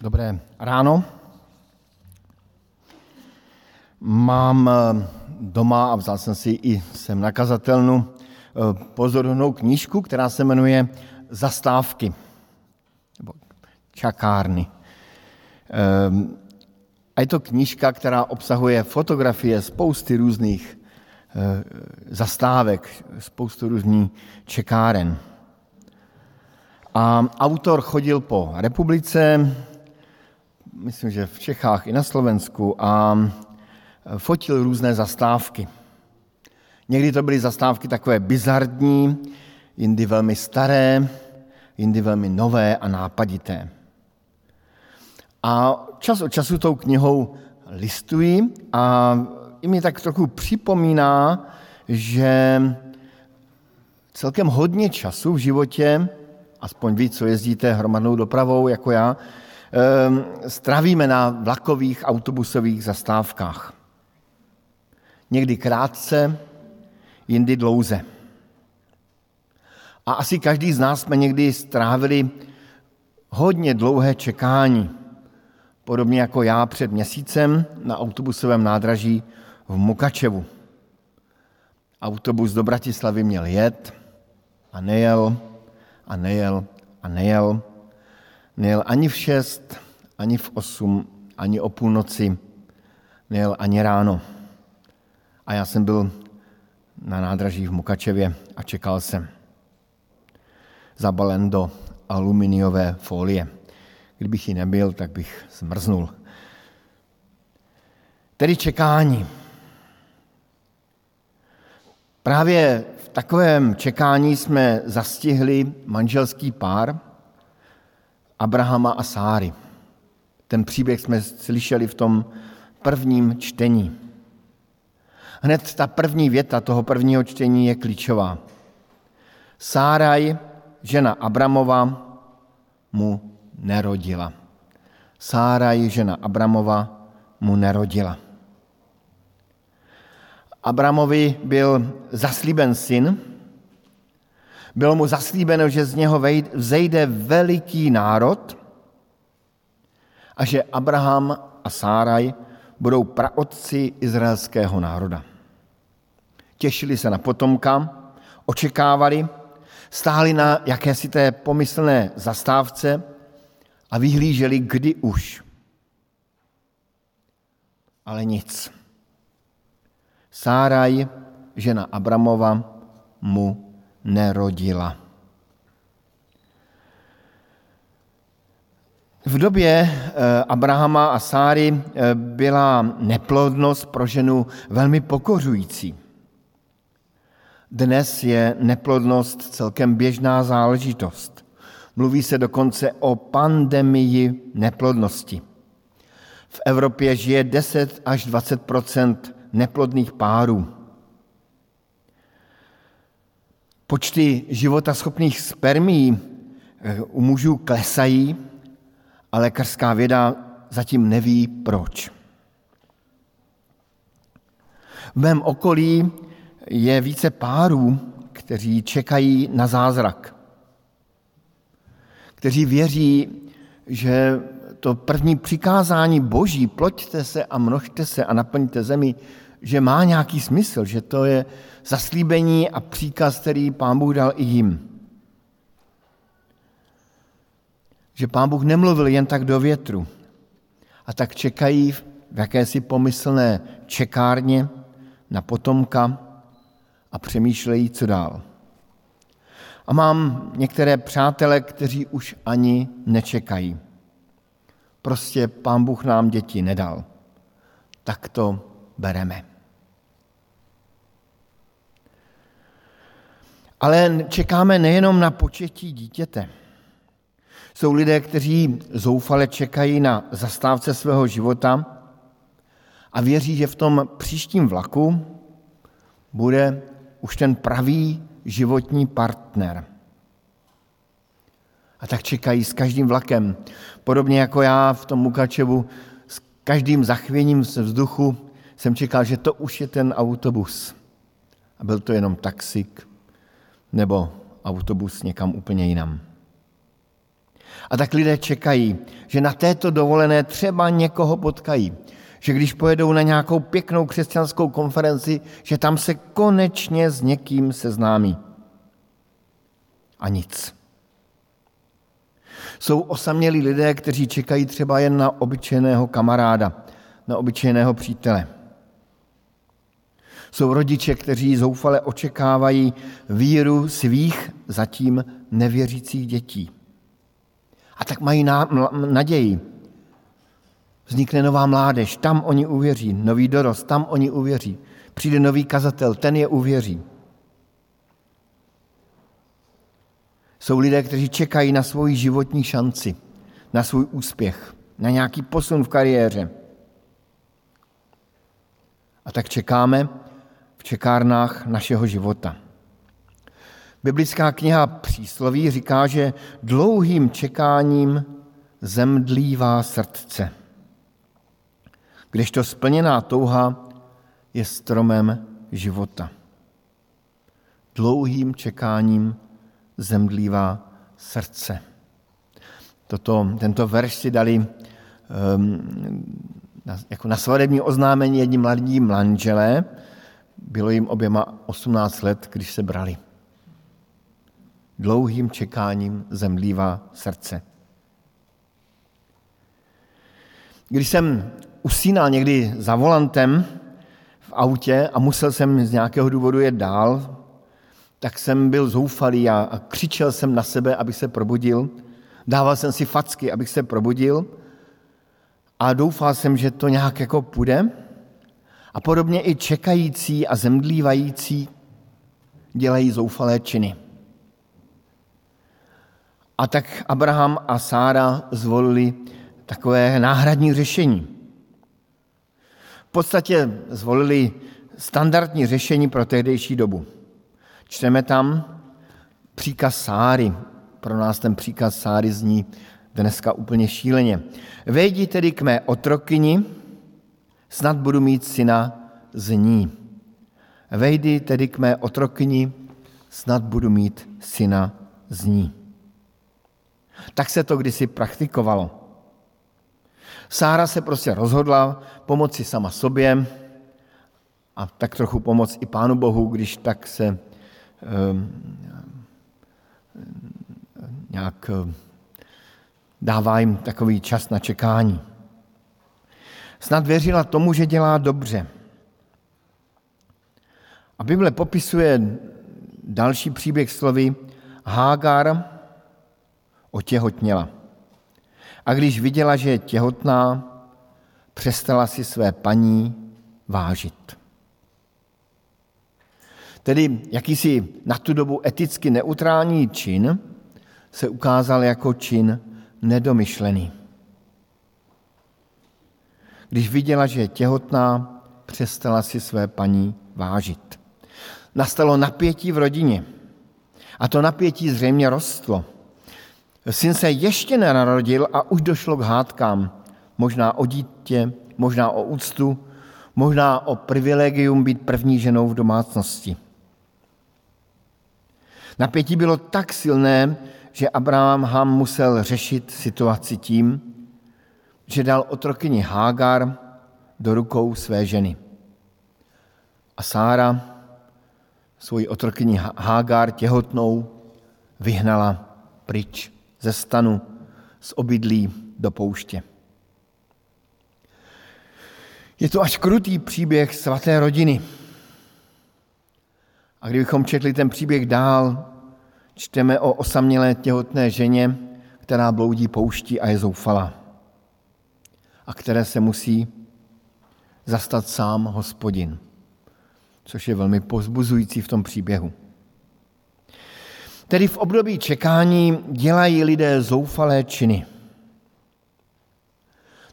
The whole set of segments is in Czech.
Dobré ráno. Mám eh, doma, a vzal jsem si i sem na kazatelnu, eh, pozorovnou knížku, která se jmenuje Zastávky, nebo čakárny. Ehm, a je to knížka, která obsahuje fotografie spousty různých eh, zastávek, spoustu různých čekáren. A autor chodil po republice, myslím, že v Čechách i na Slovensku a fotil různé zastávky. Někdy to byly zastávky takové bizardní, jindy velmi staré, jindy velmi nové a nápadité. A čas od času tou knihou listuji a i mi tak trochu připomíná, že celkem hodně času v životě, aspoň vy, co jezdíte hromadnou dopravou jako já, strávíme na vlakových autobusových zastávkách. Někdy krátce, jindy dlouze. A asi každý z nás jsme někdy strávili hodně dlouhé čekání, podobně jako já před měsícem na autobusovém nádraží v Mukačevu. Autobus do Bratislavy měl jet a nejel a nejel a nejel. Nejel ani v šest, ani v osm, ani o půlnoci, nejel ani ráno. A já jsem byl na nádraží v Mukačevě a čekal jsem. Zabalen do aluminiové folie. Kdybych ji nebyl, tak bych zmrznul. Tedy čekání. Právě v takovém čekání jsme zastihli manželský pár Abrahama a Sáry. Ten příběh jsme slyšeli v tom prvním čtení. Hned ta první věta toho prvního čtení je klíčová. Sáraj, žena Abramova, mu nerodila. Sáraj, žena Abramova, mu nerodila. Abramovi byl zaslíben syn, bylo mu zaslíbeno, že z něho vzejde veliký národ a že Abraham a Sáraj budou praotci izraelského národa. Těšili se na potomka, očekávali, stáli na jakési té pomyslné zastávce a vyhlíželi, kdy už. Ale nic. Sáraj, žena Abramova, mu nerodila. V době eh, Abrahama a Sáry eh, byla neplodnost pro ženu velmi pokořující. Dnes je neplodnost celkem běžná záležitost. Mluví se dokonce o pandemii neplodnosti. V Evropě žije 10 až 20% neplodných párů. Počty životaschopných spermí eh, u mužů klesají, a lékařská věda zatím neví proč. V mém okolí je více párů, kteří čekají na zázrak, kteří věří, že to první přikázání boží, ploďte se a množte se a naplňte zemi, že má nějaký smysl, že to je zaslíbení a příkaz, který pán Bůh dal i jim. Že pán Bůh nemluvil jen tak do větru. A tak čekají v jakési pomyslné čekárně na potomka a přemýšlejí, co dál. A mám některé přátele, kteří už ani nečekají. Prostě pán Bůh nám děti nedal. Tak to bereme. Ale čekáme nejenom na početí dítěte. Jsou lidé, kteří zoufale čekají na zastávce svého života a věří, že v tom příštím vlaku bude už ten pravý životní partner. A tak čekají s každým vlakem. Podobně jako já v tom Mukačevu s každým zachvěním se vzduchu jsem čekal, že to už je ten autobus. A byl to jenom taxik nebo autobus někam úplně jinam. A tak lidé čekají, že na této dovolené třeba někoho potkají, že když pojedou na nějakou pěknou křesťanskou konferenci, že tam se konečně s někým seznámí. A nic. Jsou osamělí lidé, kteří čekají třeba jen na obyčejného kamaráda, na obyčejného přítele. Jsou rodiče, kteří zoufale očekávají víru svých zatím nevěřících dětí. A tak mají naději. Vznikne nová mládež, tam oni uvěří, nový dorost, tam oni uvěří. Přijde nový kazatel, ten je uvěří. Jsou lidé, kteří čekají na svoji životní šanci, na svůj úspěch, na nějaký posun v kariéře. A tak čekáme v čekárnách našeho života. Biblická kniha Přísloví říká, že dlouhým čekáním zemdlívá srdce, kdežto splněná touha je stromem života. Dlouhým čekáním zemdlívá srdce. Toto, tento verš si dali um, na, jako na svadební oznámení jedním mladí manželé. Bylo jim oběma 18 let, když se brali. Dlouhým čekáním zemdlívá srdce. Když jsem usínal někdy za volantem v autě a musel jsem z nějakého důvodu jet dál, tak jsem byl zoufalý a, a křičel jsem na sebe, abych se probudil. Dával jsem si facky, abych se probudil a doufal jsem, že to nějak jako půjde. A podobně i čekající a zemdlívající dělají zoufalé činy. A tak Abraham a Sára zvolili takové náhradní řešení. V podstatě zvolili standardní řešení pro tehdejší dobu. Čteme tam příkaz Sáry. Pro nás ten příkaz Sáry zní dneska úplně šíleně. Vejdi tedy k mé otrokyni, snad budu mít syna z ní. Vejdi tedy k mé otrokyni, snad budu mít syna z ní. Tak se to kdysi praktikovalo. Sára se prostě rozhodla pomoci sama sobě a tak trochu pomoct i Pánu Bohu, když tak se Ehm, nějak ehm, dává jim takový čas na čekání. Snad věřila tomu, že dělá dobře. A Bible popisuje další příběh slovy Hágar otěhotněla. A když viděla, že je těhotná, přestala si své paní vážit. Tedy jakýsi na tu dobu eticky neutrální čin se ukázal jako čin nedomyšlený. Když viděla, že je těhotná, přestala si své paní vážit. Nastalo napětí v rodině a to napětí zřejmě rostlo. Syn se ještě nenarodil a už došlo k hádkám. Možná o dítě, možná o úctu, možná o privilegium být první ženou v domácnosti. Napětí bylo tak silné, že Abraham musel řešit situaci tím, že dal otrokyni Hágar do rukou své ženy. A Sára svoji otrokyni Hágar těhotnou vyhnala pryč ze stanu, z obydlí do pouště. Je to až krutý příběh svaté rodiny. A kdybychom četli ten příběh dál, čteme o osamělé těhotné ženě, která bloudí pouští a je zoufalá. A které se musí zastat sám hospodin, což je velmi pozbuzující v tom příběhu. Tedy v období čekání dělají lidé zoufalé činy –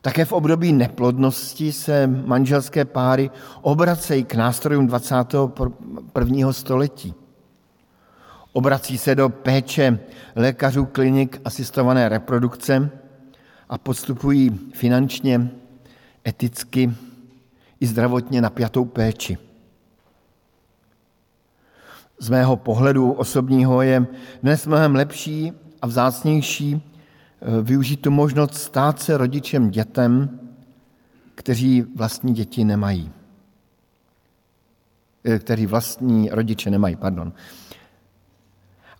také v období neplodnosti se manželské páry obracejí k nástrojům 21. století. Obrací se do péče lékařů klinik asistované reprodukce a podstupují finančně, eticky i zdravotně napjatou péči. Z mého pohledu osobního je dnes mnohem lepší a vzácnější využít tu možnost stát se rodičem dětem, kteří vlastní děti nemají. Eh, kteří vlastní rodiče nemají, pardon.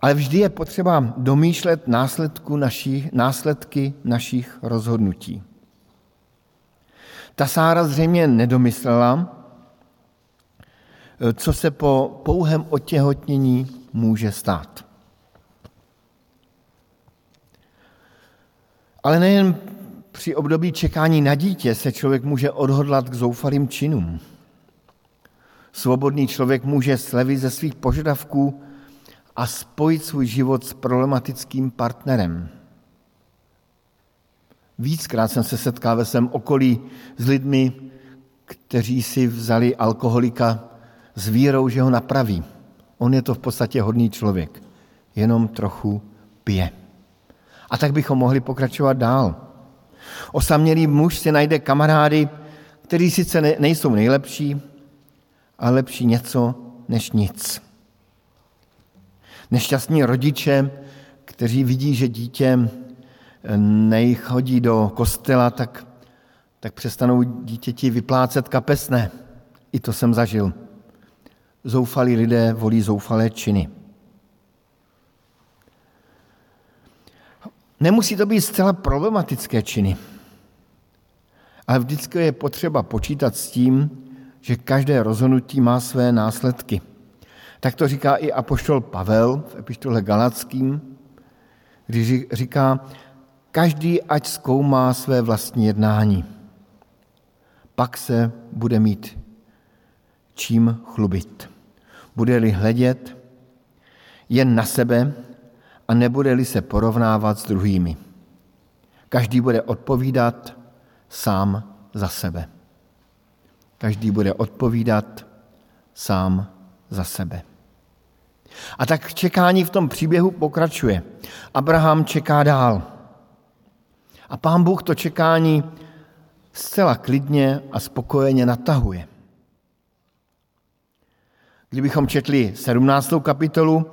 Ale vždy je potřeba domýšlet následku našich, následky našich rozhodnutí. Ta Sára zřejmě nedomyslela, co se po pouhém otěhotnění může stát. Ale nejen při období čekání na dítě se člověk může odhodlat k zoufalým činům. Svobodný člověk může slevit ze svých požadavků a spojit svůj život s problematickým partnerem. Víckrát jsem se setkal ve svém okolí s lidmi, kteří si vzali alkoholika s vírou, že ho napraví. On je to v podstatě hodný člověk, jenom trochu pije. A tak bychom mohli pokračovat dál. Osamělý muž si najde kamarády, kteří sice nejsou nejlepší, ale lepší něco než nic. Nešťastní rodiče, kteří vidí, že dítě eh, nejchodí do kostela, tak, tak přestanou dítěti vyplácet kapesné. I to jsem zažil. Zoufalí lidé volí zoufalé činy. Nemusí to být zcela problematické činy, ale vždycky je potřeba počítat s tím, že každé rozhodnutí má své následky. Tak to říká i apoštol Pavel v epištole Galackým, když říká, každý ať zkoumá své vlastní jednání. Pak se bude mít čím chlubit. Bude-li hledět jen na sebe a nebude-li se porovnávat s druhými. Každý bude odpovídat sám za sebe. Každý bude odpovídat sám za sebe. A tak čekání v tom příběhu pokračuje. Abraham čeká dál. A pán Bůh to čekání zcela klidně a spokojeně natahuje. Kdybychom četli 17. kapitolu,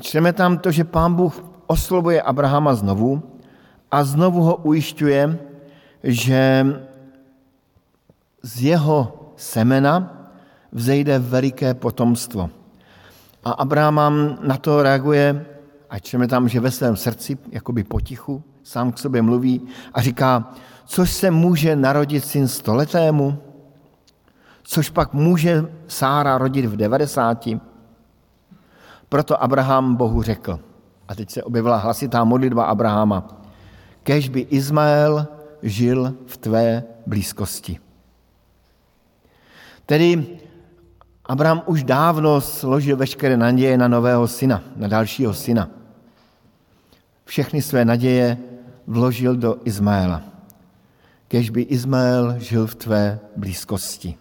čteme tam to, že pán Bůh oslovuje Abrahama znovu a znovu ho ujišťuje, že z jeho semena vzejde veliké potomstvo. A Abraham na to reaguje, a čteme tam, že ve svém srdci, jakoby potichu, sám k sobě mluví a říká, což se může narodit syn stoletému, což pak může Sára rodit v devadesáti. Proto Abraham Bohu řekl, a teď se objevila hlasitá modlitba Abrahama, kež by Izmael žil v tvé blízkosti. Tedy Abraham už dávno složil veškeré naděje na nového syna, na dalšího syna. Všechny své naděje vložil do Izmaela. Kež by Izmael žil v tvé blízkosti.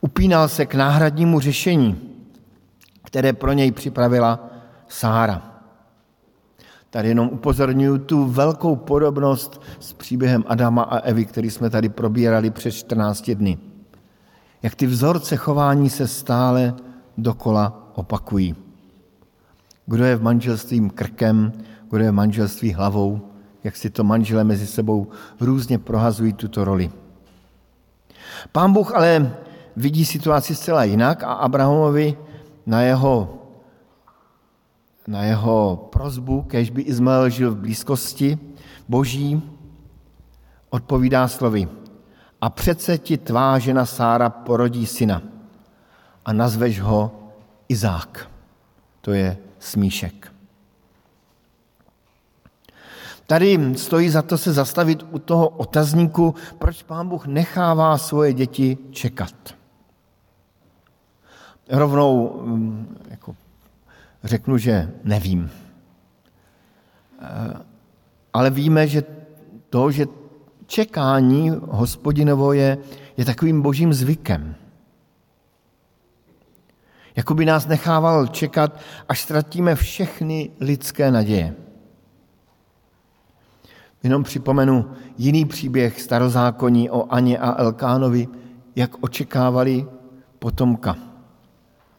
Upínal se k náhradnímu řešení, které pro něj připravila Sára. Tady jenom upozorňuji tu velkou podobnost s příběhem Adama a Evy, který jsme tady probírali před 14 dny jak ty vzorce chování se stále dokola opakují. Kdo je v manželství krkem, kdo je v manželství hlavou, jak si to manžele mezi sebou různě prohazují tuto roli. Pán Bůh ale vidí situaci zcela jinak a Abrahamovi na jeho, na jeho prozbu, kež by Izmael žil v blízkosti boží, odpovídá slovy a přece ti tvá žena Sára porodí syna a nazveš ho Izák. To je smíšek. Tady stojí za to se zastavit u toho otazníku, proč pán Bůh nechává svoje děti čekat. Rovnou mm, jako řeknu, že nevím. Eh, ale víme, že to, že čekání hospodinovo je, je takovým božím zvykem. Jakoby nás nechával čekat, až ztratíme všechny lidské naděje. Jenom připomenu jiný příběh starozákonní o Aně a Elkánovi, jak očekávali potomka.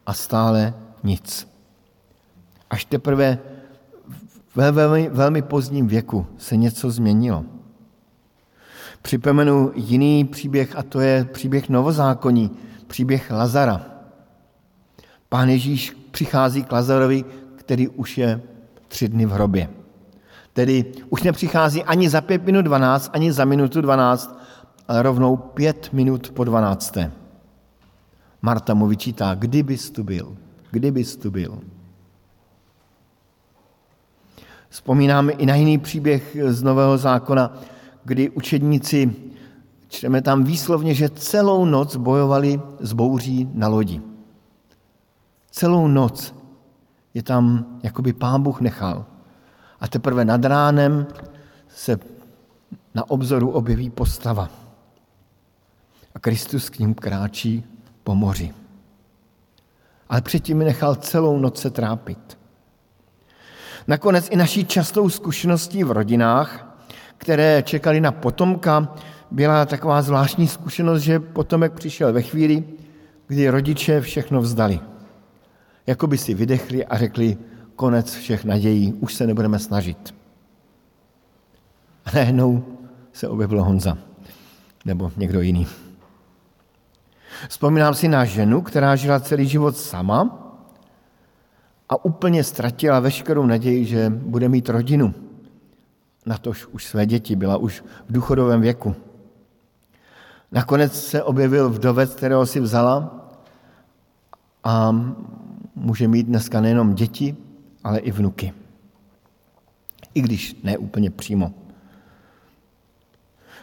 A stále nic. Až teprve Ve velmi, velmi pozdním věku se něco změnilo. Připomenu jiný příběh, a to je příběh novozákonní, příběh Lazara. Pán Ježíš přichází k Lazarovi, který už je tři dny v hrobě. Tedy už nepřichází ani za pět minut dvanáct, ani za minutu dvanáct, ale rovnou pět minut po dvanácté. Marta mu vyčítá, kdybys tu byl, kdybys tu byl. Vzpomínáme i na jiný příběh z Nového zákona, kdy učedníci, čteme tam výslovně, že celou noc bojovali s bouří na lodi. Celou noc je tam, jakoby pán Bůh nechal. A teprve nad ránem se na obzoru objeví postava. A Kristus k ním kráčí po moři. Ale předtím nechal celou noc se trápit. Nakonec i naší častou zkušeností v rodinách, které čekali na potomka, byla taková zvláštní zkušenost, že potomek přišel ve chvíli, kdy rodiče všechno vzdali. Jakoby si vydechli a řekli, konec všech nadějí, už se nebudeme snažit. A najednou se objevil Honza, nebo někdo jiný. Vzpomínám si na ženu, která žila celý život sama a úplně ztratila veškerou naději, že bude mít rodinu. Na tož už své děti, byla už v důchodovém věku. Nakonec se objevil vdovec, kterého si vzala a může mít dneska nejenom děti, ale i vnuky. I když ne úplně přímo.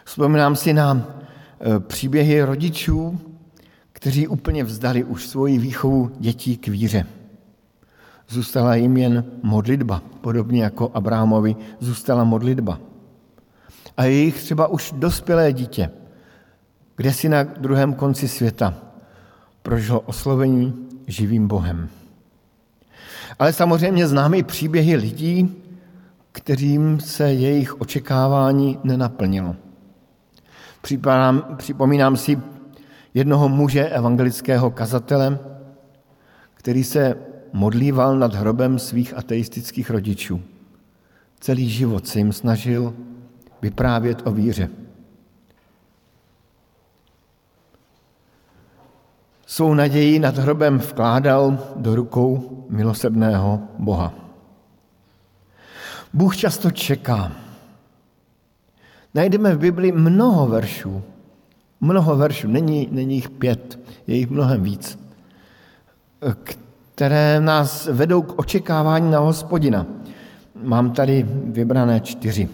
Vzpomínám si na e, příběhy rodičů, kteří úplně vzdali už svoji výchovu dětí k víře. Zůstala jim jen modlitba, podobně jako Abrahamovi zůstala modlitba. A jejich třeba už dospělé dítě, kde si na druhém konci světa prožilo oslovení živým Bohem. Ale samozřejmě známe i příběhy lidí, kterým se jejich očekávání nenaplnilo. Připomínám, připomínám si jednoho muže evangelického kazatele, který se modlíval nad hrobem svých ateistických rodičů. Celý život se jim snažil vyprávět o víře. Svou naději nad hrobem vkládal do rukou milosrdného Boha. Bůh často čeká. Najdeme v Bibli mnoho veršů, mnoho veršů, není, není jich pět, je jich mnohem víc, které nás vedou k očekávání na hospodina. Mám tady vybrané čtyři.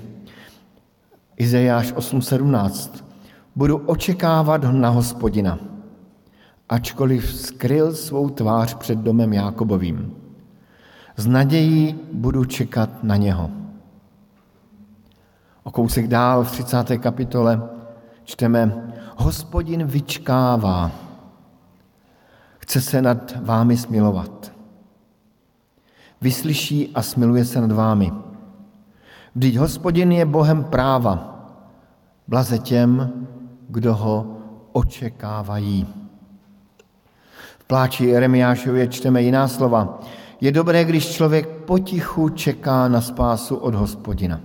Izajáš 8.17. Budu očekávat na hospodina ačkoliv skryl svou tvář před domem Jákobovým. Z nadějí budu čekat na něho. O kousek dál v 30. kapitole čteme, hospodin vyčkává, chce se nad vámi smilovat. Vyslyší a smiluje se nad vámi. Vždyť hospodin je Bohem práva, blaze těm, kdo ho očekávají pláči Jeremiášově čteme jiná slova. Je dobré, když člověk potichu čeká na spásu od hospodina.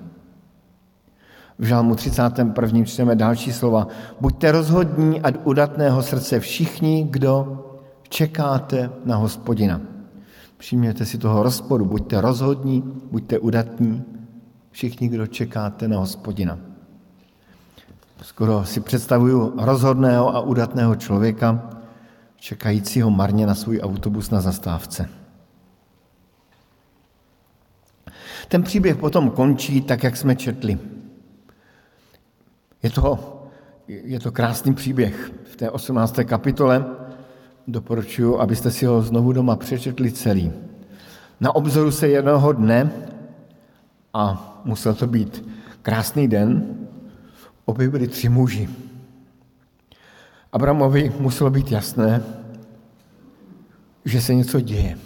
V žalmu 31. čteme další slova. Buďte rozhodní a udatného srdce všichni, kdo čekáte na hospodina. Všimněte si toho rozporu. Buďte rozhodní, buďte udatní, všichni, kdo čekáte na hospodina. Skoro si představuju rozhodného a udatného člověka, čekajícího marně na svůj autobus na zastávce. Ten příběh potom končí tak, jak jsme četli. Je to, je to krásný příběh v té 18. kapitole. Doporučuji, abyste si ho znovu doma přečetli celý. Na obzoru se jednoho dne, a musel to být krásný den, objevili tři muži. Abramovi muselo být jasné, že se něco děje.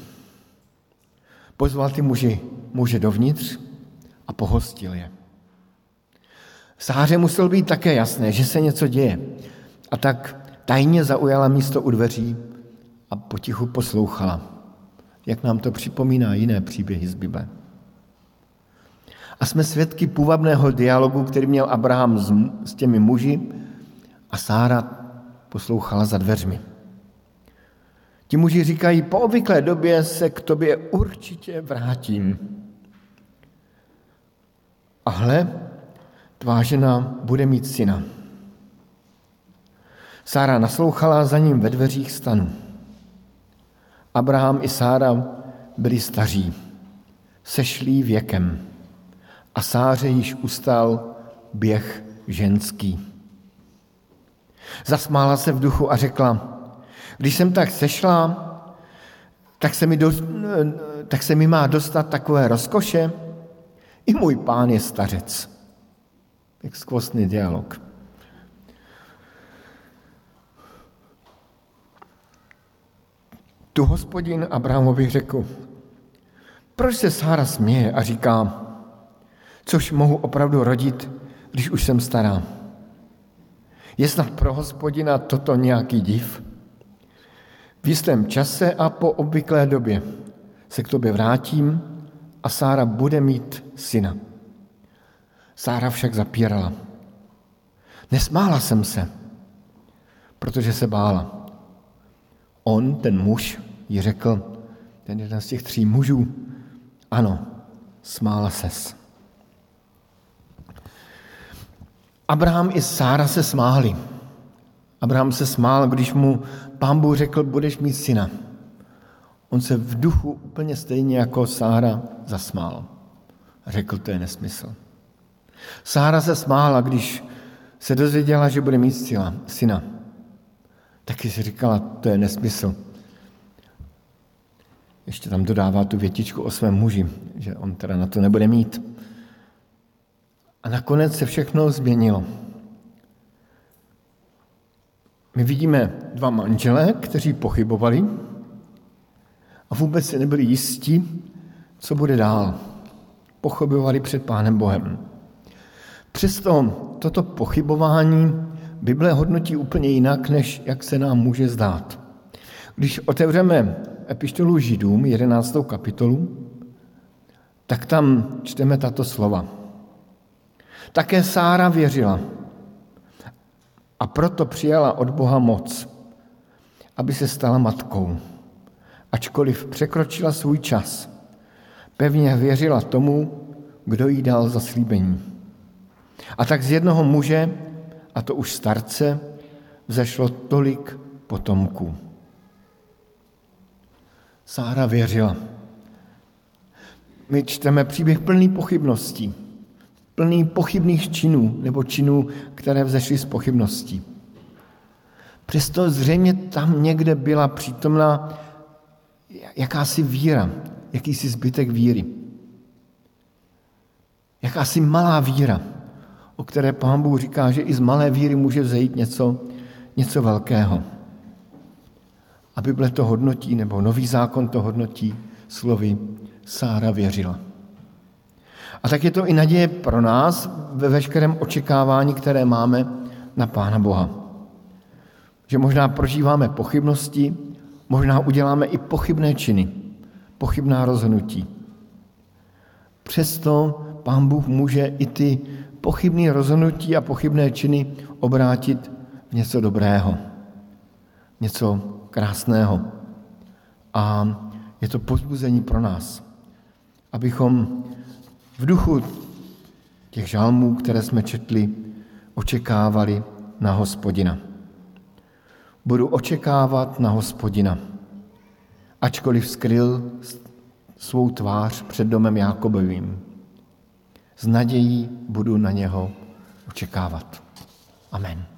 Pozval ty muži, muže dovnitř a pohostil je. Sáře muselo být také jasné, že se něco děje. A tak tajně zaujala místo u dveří a potichu poslouchala, jak nám to připomíná jiné příběhy z Bible. A jsme svědky půvabného dialogu, který měl Abraham s, těmi muži a Sára poslouchala za dveřmi. Ti muži říkají, po obvyklé době se k tobě určitě vrátím. A hle, tvá žena bude mít syna. Sára naslouchala za ním ve dveřích stanu. Abraham i Sára byli staří, sešlí věkem a Sáře již ustal běh ženský. Zasmála se v duchu a řekla, když jsem tak sešla, tak se mi, do, tak se mi má dostat takové rozkoše. I můj pán je stařec. Jak skvostný dialog. Tu hospodin Abrahamovi řekl, proč se Sára směje a říká, což mohu opravdu rodit, když už jsem stará. Je snad pro hospodina toto nějaký div? V jistém čase a po obvyklé době se k tobě vrátím a Sára bude mít syna. Sára však zapírala. Nesmála jsem se, protože se bála. On, ten muž, jí řekl, ten jeden z těch tří mužů, ano, smála ses. Abraham i Sára se smáli. Abraham se smál, když mu pán Bůh řekl, budeš mít syna. On se v duchu úplně stejně jako Sára zasmál. Řekl, to je nesmysl. Sára se smála, když se dozvěděla, že bude mít syna. Taky si říkala, to je nesmysl. Ještě tam dodává tu větičku o svém muži, že on teda na to nebude mít. A nakonec se všechno změnilo. My vidíme dva manžele, kteří pochybovali a vůbec se nebyli jistí, co bude dál. Pochybovali před Pánem Bohem. Přesto toto pochybování Bible hodnotí úplně jinak, než jak se nám může zdát. Když otevřeme epištolu Židům, 11. kapitolu, tak tam čteme tato slova. Také Sára věřila a proto přijala od Boha moc, aby se stala matkou. Ačkoliv překročila svůj čas, pevně věřila tomu, kdo jí dal zaslíbení. A tak z jednoho muže, a to už starce, vzešlo tolik potomků. Sára věřila. My čteme příběh plný pochybností plný pochybných činů nebo činů, které vzešly z pochybností. Přesto zřejmě tam někde byla přítomná jakási víra, jakýsi zbytek víry. Jakási malá víra, o které pán Bůh říká, že i z malé víry může vzejít něco, něco velkého. A Bible to hodnotí, nebo nový zákon to hodnotí slovy Sára věřila. A tak je to i naděje pro nás ve veškerém očekávání, které máme na Pána Boha. Že možná prožíváme pochybnosti, možná uděláme i pochybné činy, pochybná rozhodnutí. Přesto Pán Bůh může i ty pochybné rozhodnutí a pochybné činy obrátit v něco dobrého, něco krásného. A je to pozbuzení pro nás, abychom v duchu těch žalmů, které jsme četli, očekávali na hospodina. Budu očekávat na hospodina, ačkoliv skryl svou tvář před domem Jákobovým. S nadějí budu na něho očekávat. Amen.